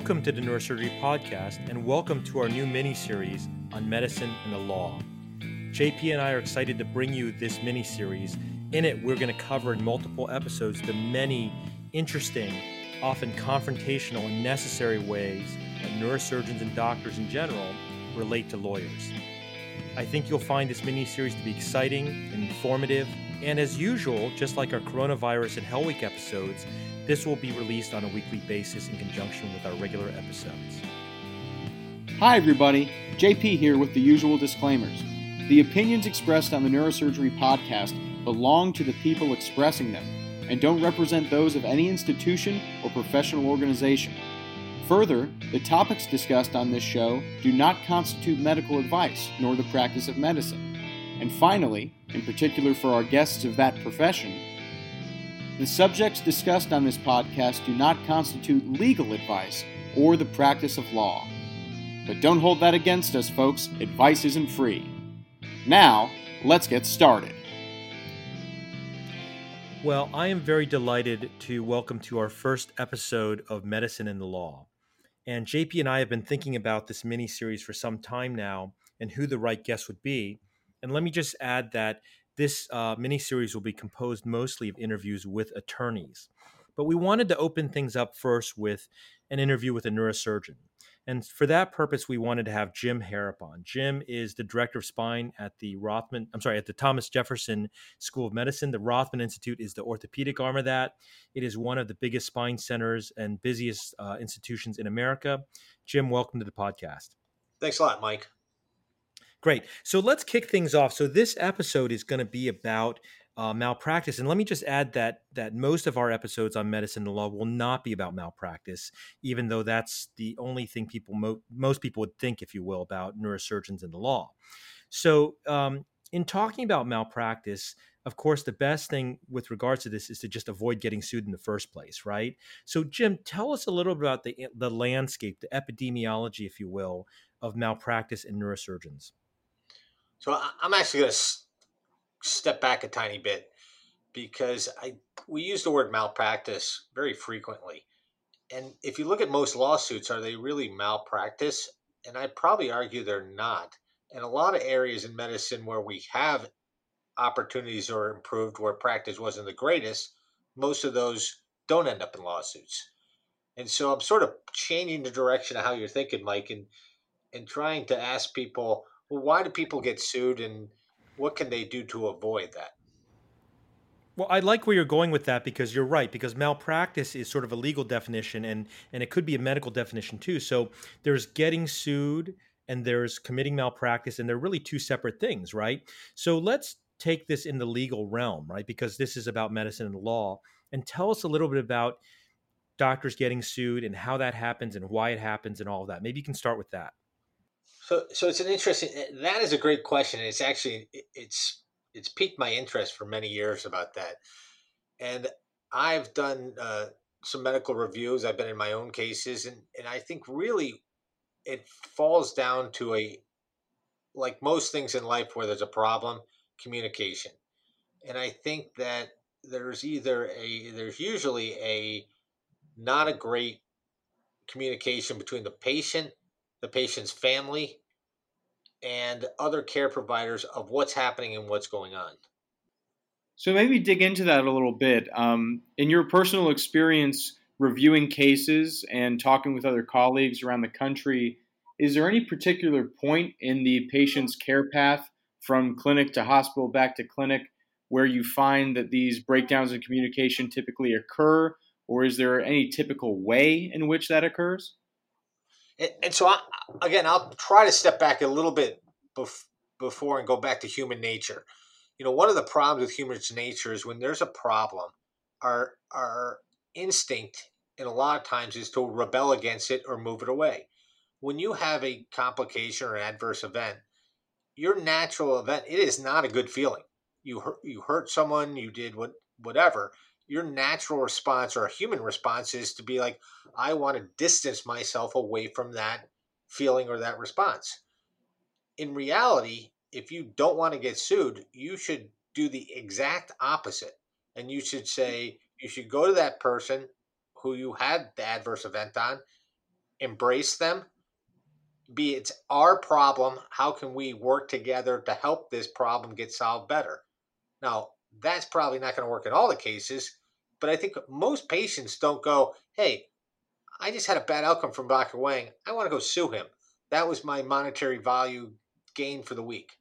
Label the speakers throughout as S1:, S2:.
S1: Welcome to the Neurosurgery Podcast, and welcome to our new mini series on medicine and the law. JP and I are excited to bring you this mini series. In it, we're going to cover in multiple episodes the many interesting, often confrontational, and necessary ways that neurosurgeons and doctors in general relate to lawyers. I think you'll find this mini series to be exciting and informative, and as usual, just like our coronavirus and Hell Week episodes, this will be released on a weekly basis in conjunction with our regular episodes.
S2: Hi, everybody. JP here with the usual disclaimers. The opinions expressed on the Neurosurgery podcast belong to the people expressing them and don't represent those of any institution or professional organization. Further, the topics discussed on this show do not constitute medical advice nor the practice of medicine. And finally, in particular for our guests of that profession, the subjects discussed on this podcast do not constitute legal advice or the practice of law. But don't hold that against us, folks. Advice isn't free. Now, let's get started.
S1: Well, I am very delighted to welcome to our first episode of Medicine and the Law. And JP and I have been thinking about this mini series for some time now and who the right guest would be. And let me just add that this uh, mini series will be composed mostly of interviews with attorneys. But we wanted to open things up first with an interview with a neurosurgeon. And for that purpose, we wanted to have Jim Harrop on. Jim is the director of spine at the Rothman, I'm sorry, at the Thomas Jefferson School of Medicine. The Rothman Institute is the orthopedic arm of that. It is one of the biggest spine centers and busiest uh, institutions in America. Jim, welcome to the podcast.
S3: Thanks a lot, Mike.
S1: Great. So let's kick things off. So this episode is going to be about uh, malpractice, and let me just add that that most of our episodes on medicine and law will not be about malpractice, even though that's the only thing people mo- most people would think, if you will, about neurosurgeons and the law. So um, in talking about malpractice, of course, the best thing with regards to this is to just avoid getting sued in the first place, right? So, Jim, tell us a little bit about the the landscape, the epidemiology, if you will, of malpractice in neurosurgeons.
S3: So I'm actually going to step back a tiny bit because I we use the word malpractice very frequently. And if you look at most lawsuits, are they really malpractice? And I'd probably argue they're not. In a lot of areas in medicine where we have opportunities or improved where practice wasn't the greatest, most of those don't end up in lawsuits. And so I'm sort of changing the direction of how you're thinking, Mike, and and trying to ask people well, why do people get sued and what can they do to avoid that?
S1: Well, I like where you're going with that because you're right. Because malpractice is sort of a legal definition, and and it could be a medical definition too. So there's getting sued, and there's committing malpractice, and they're really two separate things, right? So let's take this in the legal realm, right? Because this is about medicine and law, and tell us a little bit about doctors getting sued and how that happens and why it happens and all of that. Maybe you can start with that.
S3: So, so it's an interesting. Eh, that is a great question. It's actually it's it's piqued my interest for many years about that, and I've done uh, some medical reviews. I've been in my own cases, and and I think really it falls down to a like most things in life where there's a problem, communication, and I think that there's either a there's usually a not a great communication between the patient the patient's family, and other care providers of what's happening and what's going on.
S2: So maybe dig into that a little bit. Um, in your personal experience reviewing cases and talking with other colleagues around the country, is there any particular point in the patient's care path from clinic to hospital back to clinic where you find that these breakdowns in communication typically occur, or is there any typical way in which that occurs?
S3: And, and so, I, again, I'll try to step back a little bit bef- before and go back to human nature. You know, one of the problems with human nature is when there's a problem, our our instinct, and a lot of times, is to rebel against it or move it away. When you have a complication or an adverse event, your natural event, it is not a good feeling. You hurt, you hurt someone, you did what whatever your natural response or a human response is to be like, I want to distance myself away from that feeling or that response. In reality, if you don't want to get sued, you should do the exact opposite. And you should say, you should go to that person who you had the adverse event on embrace them. be it's our problem. How can we work together to help this problem get solved better? Now, that's probably not going to work in all the cases, but I think most patients don't go, hey, I just had a bad outcome from Dr. Wang. I want to go sue him. That was my monetary value gain for the week.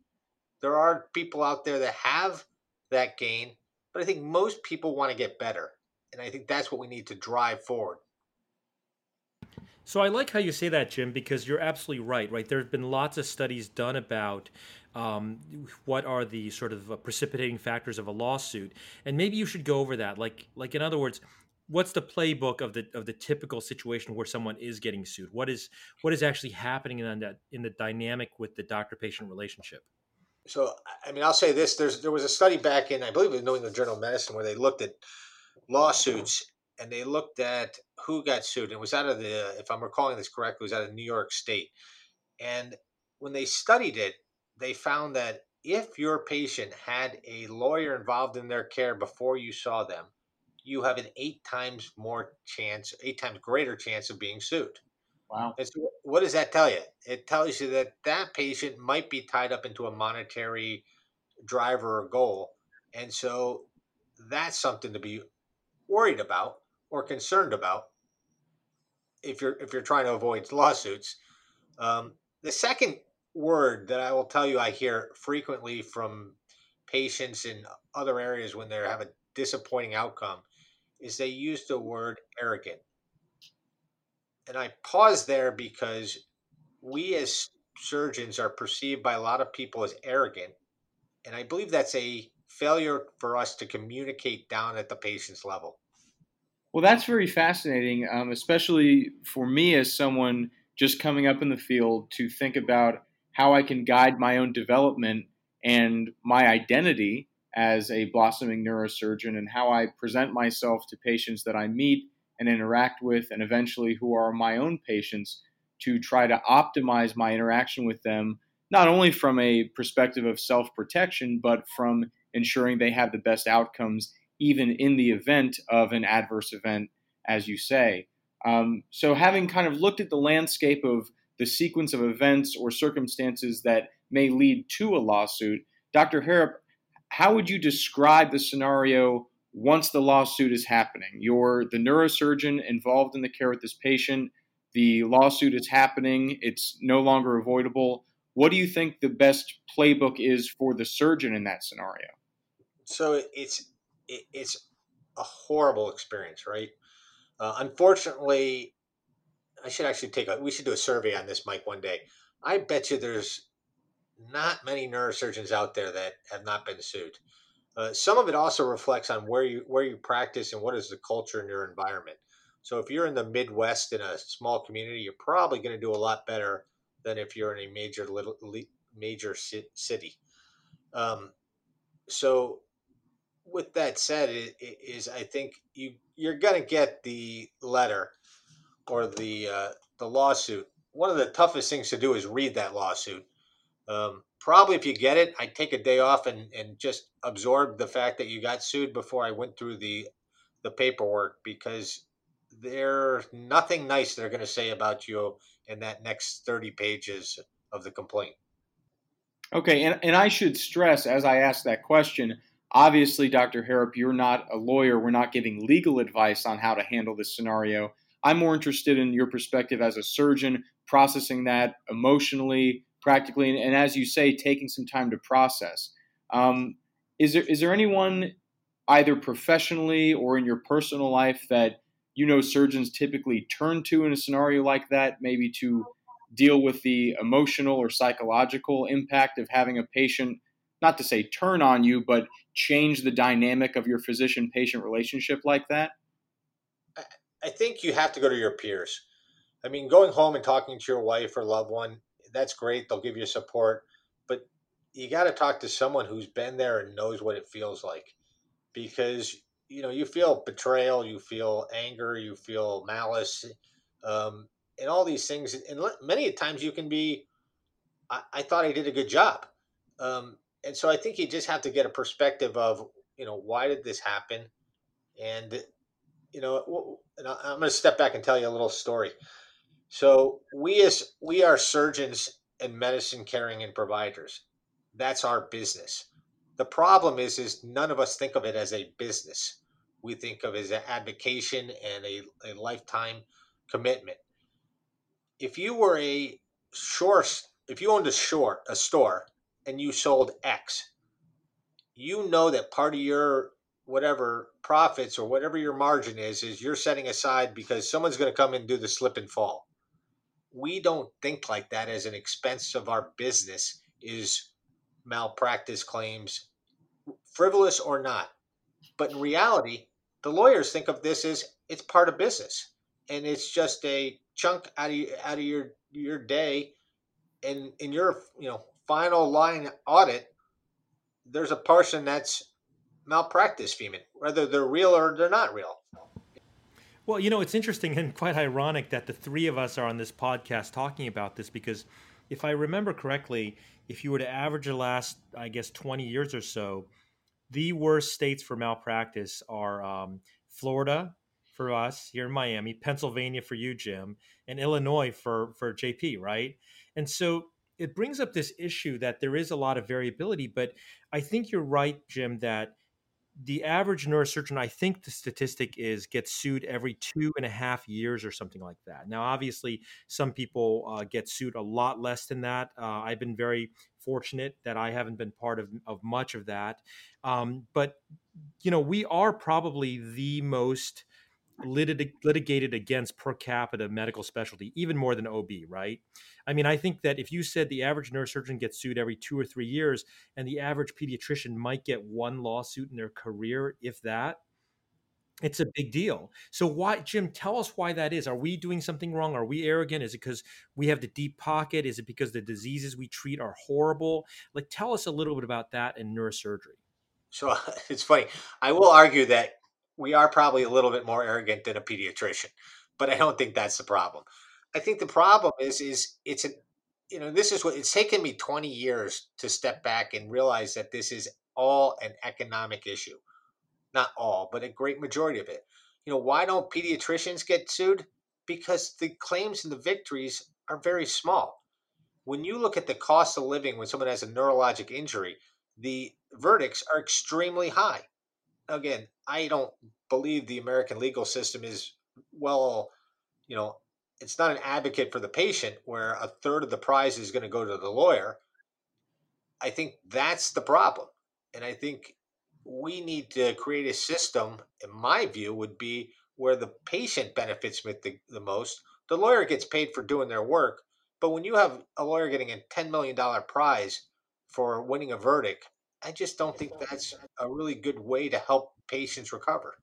S3: There are people out there that have that gain, but I think most people want to get better. And I think that's what we need to drive forward.
S1: So I like how you say that, Jim, because you're absolutely right. Right, there have been lots of studies done about um, what are the sort of uh, precipitating factors of a lawsuit, and maybe you should go over that. Like, like in other words, what's the playbook of the of the typical situation where someone is getting sued? What is what is actually happening in that in the dynamic with the doctor patient relationship?
S3: So, I mean, I'll say this: there's there was a study back in I believe the New England Journal of Medicine where they looked at lawsuits and they looked at who got sued. And it was out of the, if I'm recalling this correctly, it was out of New York State. And when they studied it, they found that if your patient had a lawyer involved in their care before you saw them, you have an eight times more chance, eight times greater chance of being sued.
S2: Wow.
S3: And so what does that tell you? It tells you that that patient might be tied up into a monetary driver or goal. And so that's something to be worried about or concerned about if you're if you're trying to avoid lawsuits. Um, the second word that I will tell you I hear frequently from patients in other areas when they have a disappointing outcome is they use the word arrogant. And I pause there because we as surgeons are perceived by a lot of people as arrogant. And I believe that's a failure for us to communicate down at the patient's level.
S2: Well, that's very fascinating, um, especially for me as someone just coming up in the field to think about how I can guide my own development and my identity as a blossoming neurosurgeon and how I present myself to patients that I meet and interact with, and eventually who are my own patients to try to optimize my interaction with them, not only from a perspective of self protection, but from ensuring they have the best outcomes even in the event of an adverse event, as you say. Um, so, having kind of looked at the landscape of the sequence of events or circumstances that may lead to a lawsuit, Dr. Harrop, how would you describe the scenario once the lawsuit is happening? You're the neurosurgeon involved in the care of this patient. The lawsuit is happening. It's no longer avoidable. What do you think the best playbook is for the surgeon in that scenario?
S3: So it's it's a horrible experience, right? Uh, unfortunately, I should actually take a. We should do a survey on this, Mike, one day. I bet you there's not many neurosurgeons out there that have not been sued. Uh, some of it also reflects on where you where you practice and what is the culture in your environment. So if you're in the Midwest in a small community, you're probably going to do a lot better than if you're in a major little major city. Um, so with that said, it, it is I think you you're going to get the letter or the uh, the lawsuit. One of the toughest things to do is read that lawsuit. Um, probably if you get it, I'd take a day off and, and just absorb the fact that you got sued before I went through the the paperwork because there's nothing nice they're going to say about you in that next 30 pages of the complaint.
S2: Okay, and, and I should stress as I ask that question, Obviously, Dr. Harrop, you're not a lawyer. We're not giving legal advice on how to handle this scenario. I'm more interested in your perspective as a surgeon, processing that emotionally, practically, and, and as you say, taking some time to process. Um, is there is there anyone, either professionally or in your personal life, that you know surgeons typically turn to in a scenario like that, maybe to deal with the emotional or psychological impact of having a patient not to say turn on you, but change the dynamic of your physician patient relationship like that?
S3: I think you have to go to your peers. I mean, going home and talking to your wife or loved one, that's great. They'll give you support. But you got to talk to someone who's been there and knows what it feels like. Because, you know, you feel betrayal, you feel anger, you feel malice, um, and all these things. And many times you can be, I, I thought I did a good job. Um, and so I think you just have to get a perspective of you know why did this happen, and you know, and I'm going to step back and tell you a little story. So we as we are surgeons and medicine caring and providers. That's our business. The problem is is none of us think of it as a business. We think of it as an advocation and a, a lifetime commitment. If you were a shore if you owned a shore a store and you sold X, you know that part of your whatever profits or whatever your margin is is you're setting aside because someone's going to come and do the slip and fall. We don't think like that as an expense of our business is malpractice claims frivolous or not. But in reality the lawyers think of this as it's part of business. And it's just a chunk out of out of your your day. And in your you know final line audit there's a person that's malpractice fee whether they're real or they're not real
S1: well, you know, it's interesting and quite ironic that the three of us are on this podcast talking about this because if I remember correctly, if you were to average the last, I guess, 20 years or so, the worst states for malpractice are um, Florida for us here in Miami, Pennsylvania for you, Jim, and Illinois for, for JP, right? And so it brings up this issue that there is a lot of variability, but I think you're right, Jim, that the average neurosurgeon, I think the statistic is gets sued every two and a half years or something like that. Now, obviously, some people uh, get sued a lot less than that. Uh, I've been very fortunate that I haven't been part of, of much of that. Um, but, you know, we are probably the most litig- litigated against per capita medical specialty, even more than OB, right? I mean, I think that if you said the average neurosurgeon gets sued every two or three years, and the average pediatrician might get one lawsuit in their career, if that, it's a big deal. So why, Jim? Tell us why that is. Are we doing something wrong? Are we arrogant? Is it because we have the deep pocket? Is it because the diseases we treat are horrible? Like, tell us a little bit about that in neurosurgery.
S3: So it's funny. I will argue that we are probably a little bit more arrogant than a pediatrician, but I don't think that's the problem. I think the problem is is it's an you know this is what it's taken me 20 years to step back and realize that this is all an economic issue. Not all, but a great majority of it. You know, why don't pediatricians get sued? Because the claims and the victories are very small. When you look at the cost of living when someone has a neurologic injury, the verdicts are extremely high again, I don't believe the American legal system is well, you know, it's not an advocate for the patient where a third of the prize is going to go to the lawyer. I think that's the problem. And I think we need to create a system, in my view, would be where the patient benefits the, the most. The lawyer gets paid for doing their work. But when you have a lawyer getting a $10 million prize for winning a verdict, I just don't think that's a really good way to help patients recover.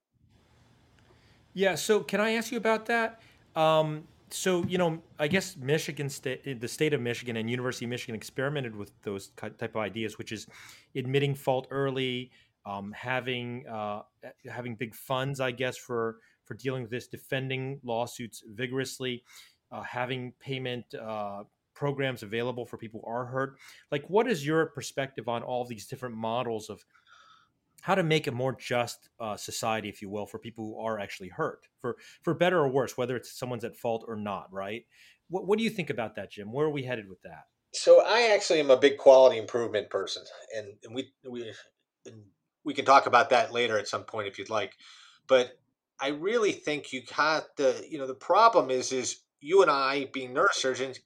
S1: Yeah. So, can I ask you about that? Um, so, you know, I guess Michigan State, the state of Michigan and University of Michigan experimented with those type of ideas, which is admitting fault early, um, having uh, having big funds, I guess, for for dealing with this, defending lawsuits vigorously, uh, having payment uh, programs available for people who are hurt. Like, what is your perspective on all these different models of how to make a more just uh, society, if you will, for people who are actually hurt, for for better or worse, whether it's someone's at fault or not, right? What What do you think about that, Jim? Where are we headed with that?
S3: So I actually am a big quality improvement person, and, and we we and we can talk about that later at some point if you'd like. But I really think you got the you know the problem is is you and I being neurosurgeons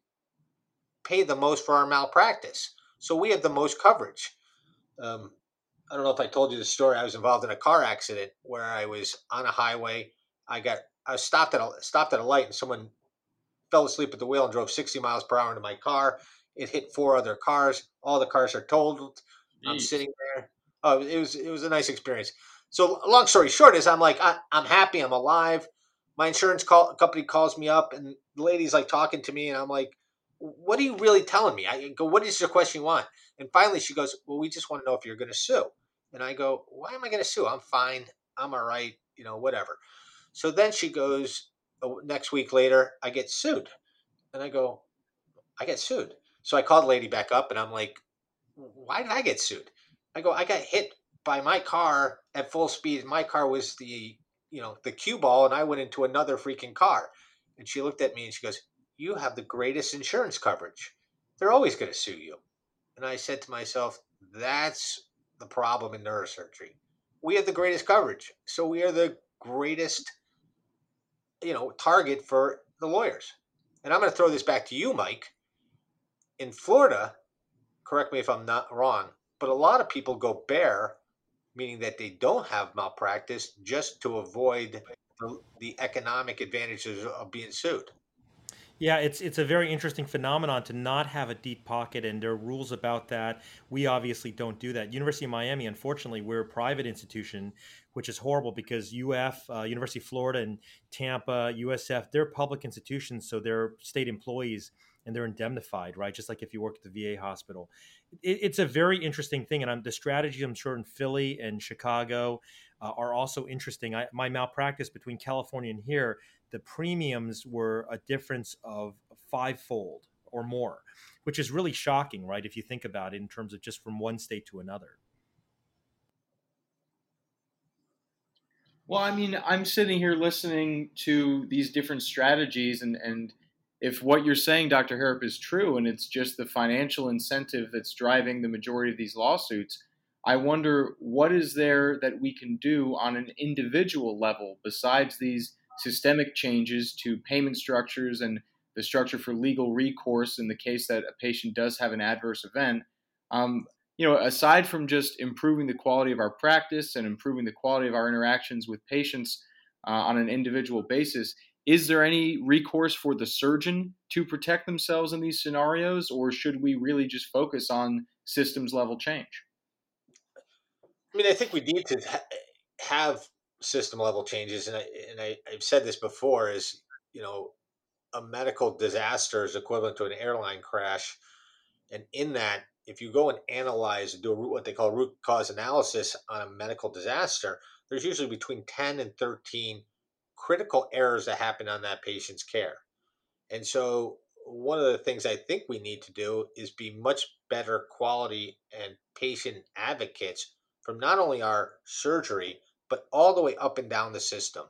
S3: pay the most for our malpractice. So we have the most coverage. Um, I don't know if I told you the story. I was involved in a car accident where I was on a highway. I got I was stopped at a stopped at a light and someone fell asleep at the wheel and drove 60 miles per hour into my car. It hit four other cars. All the cars are totaled. I'm sitting there. Oh, it was it was a nice experience. So long story short is I'm like I, am happy I'm alive. My insurance call, company calls me up and the lady's like talking to me and I'm like, what are you really telling me? I go, what is your question you want? And finally she goes, well, we just want to know if you're going to sue. And I go, why am I going to sue? I'm fine. I'm all right. You know, whatever. So then she goes, oh, next week later, I get sued. And I go, I get sued. So I called the lady back up and I'm like, why did I get sued? I go, I got hit by my car at full speed. My car was the, you know, the cue ball and I went into another freaking car. And she looked at me and she goes, you have the greatest insurance coverage. They're always going to sue you. And I said to myself, that's the problem in neurosurgery. We have the greatest coverage. So we are the greatest, you know, target for the lawyers. And I'm going to throw this back to you, Mike. In Florida, correct me if I'm not wrong, but a lot of people go bare, meaning that they don't have malpractice just to avoid the, the economic advantages of being sued.
S1: Yeah, it's it's a very interesting phenomenon to not have a deep pocket, and there are rules about that. We obviously don't do that. University of Miami, unfortunately, we're a private institution, which is horrible because UF, uh, University of Florida, and Tampa, USF, they're public institutions, so they're state employees and they're indemnified, right? Just like if you work at the VA hospital. It, it's a very interesting thing, and I'm, the strategy I'm sure in Philly and Chicago uh, are also interesting. I, my malpractice between California and here the premiums were a difference of fivefold or more, which is really shocking, right? If you think about it in terms of just from one state to another.
S2: Well, I mean, I'm sitting here listening to these different strategies, and, and if what you're saying, Dr. Harrop, is true, and it's just the financial incentive that's driving the majority of these lawsuits, I wonder what is there that we can do on an individual level besides these systemic changes to payment structures and the structure for legal recourse in the case that a patient does have an adverse event. Um, you know, aside from just improving the quality of our practice and improving the quality of our interactions with patients uh, on an individual basis, is there any recourse for the surgeon to protect themselves in these scenarios, or should we really just focus on systems level change?
S3: I mean, I think we need to have system level changes, and I and I, I've said this before is you know a medical disaster is equivalent to an airline crash, and in that, if you go and analyze do a, what they call root cause analysis on a medical disaster, there's usually between ten and thirteen critical errors that happen on that patient's care, and so one of the things I think we need to do is be much better quality and patient advocates from not only our surgery but all the way up and down the system.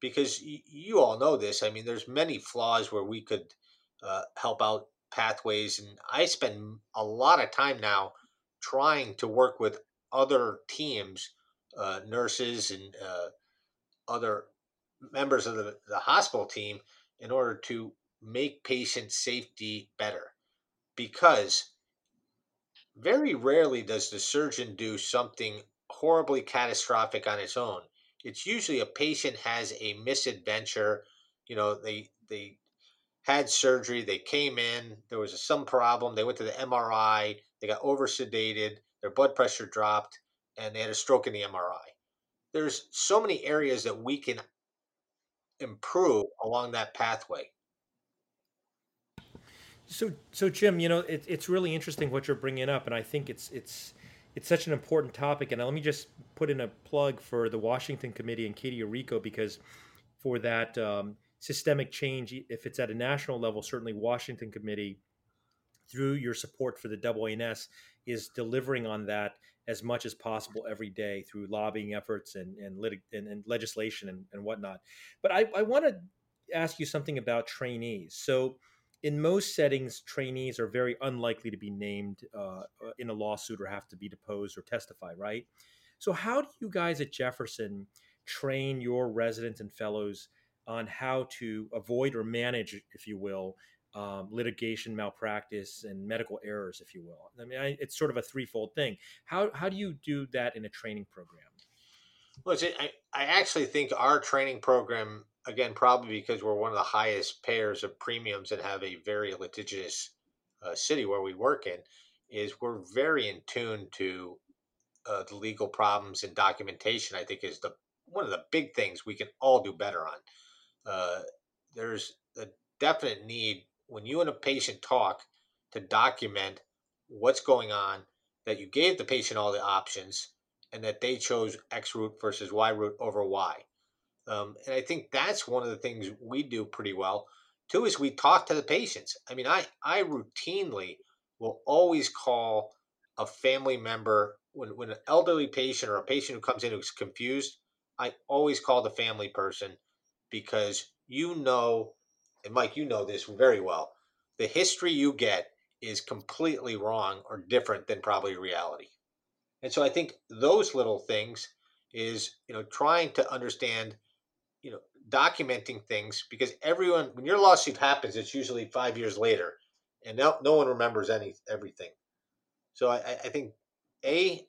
S3: Because y- you all know this. I mean, there's many flaws where we could uh, help out pathways, and I spend a lot of time now trying to work with other teams, uh, nurses, and uh, other members of the, the hospital team in order to make patient safety better. Because very rarely does the surgeon do something horribly catastrophic on its own. It's usually a patient has a misadventure. You know, they they had surgery, they came in, there was some problem, they went to the MRI, they got over sedated, their blood pressure dropped, and they had a stroke in the MRI. There's so many areas that we can improve along that pathway.
S1: So, so Jim, you know, it, it's really interesting what you're bringing up, and I think it's it's it's such an important topic. And let me just put in a plug for the Washington Committee and Katie Orrico because for that um, systemic change, if it's at a national level, certainly Washington Committee, through your support for the AANS, is delivering on that as much as possible every day through lobbying efforts and and, lit- and, and legislation and, and whatnot. But I, I want to ask you something about trainees. So in most settings, trainees are very unlikely to be named uh, uh, in a lawsuit or have to be deposed or testify, right? So, how do you guys at Jefferson train your residents and fellows on how to avoid or manage, if you will, um, litigation malpractice and medical errors, if you will? I mean, I, it's sort of a threefold thing. How, how do you do that in a training program?
S3: Well, I, I actually think our training program again, probably because we're one of the highest payers of premiums and have a very litigious uh, city where we work in, is we're very in tune to uh, the legal problems and documentation. I think is the one of the big things we can all do better on. Uh, there's a definite need when you and a patient talk to document what's going on, that you gave the patient all the options, and that they chose X route versus Y route over Y um, and I think that's one of the things we do pretty well. Two is we talk to the patients. I mean, I, I routinely will always call a family member when, when an elderly patient or a patient who comes in who's confused. I always call the family person because you know and Mike, you know this very well, the history you get is completely wrong or different than probably reality. And so I think those little things is, you know, trying to understand, documenting things because everyone, when your lawsuit happens, it's usually five years later and no, no one remembers any everything. So I, I think a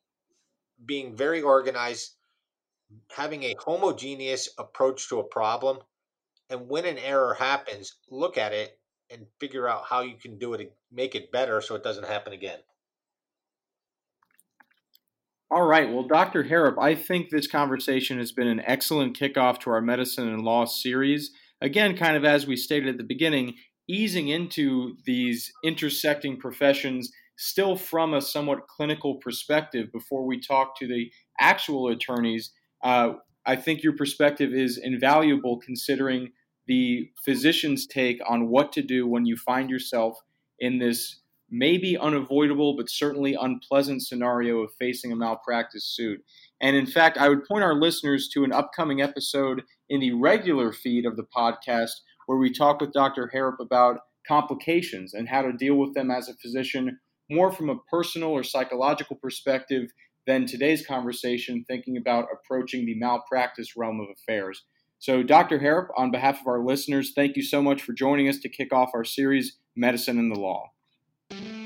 S3: being very organized, having a homogeneous approach to a problem, and when an error happens, look at it and figure out how you can do it make it better so it doesn't happen again.
S2: All right. Well, Dr. Harrop, I think this conversation has been an excellent kickoff to our medicine and law series. Again, kind of as we stated at the beginning, easing into these intersecting professions still from a somewhat clinical perspective before we talk to the actual attorneys. Uh, I think your perspective is invaluable considering the physician's take on what to do when you find yourself in this maybe unavoidable but certainly unpleasant scenario of facing a malpractice suit. And in fact, I would point our listeners to an upcoming episode in the regular feed of the podcast where we talk with Dr. Harrop about complications and how to deal with them as a physician, more from a personal or psychological perspective than today's conversation, thinking about approaching the malpractice realm of affairs. So, Dr. Harrop, on behalf of our listeners, thank you so much for joining us to kick off our series, Medicine and the Law. Mm-hmm.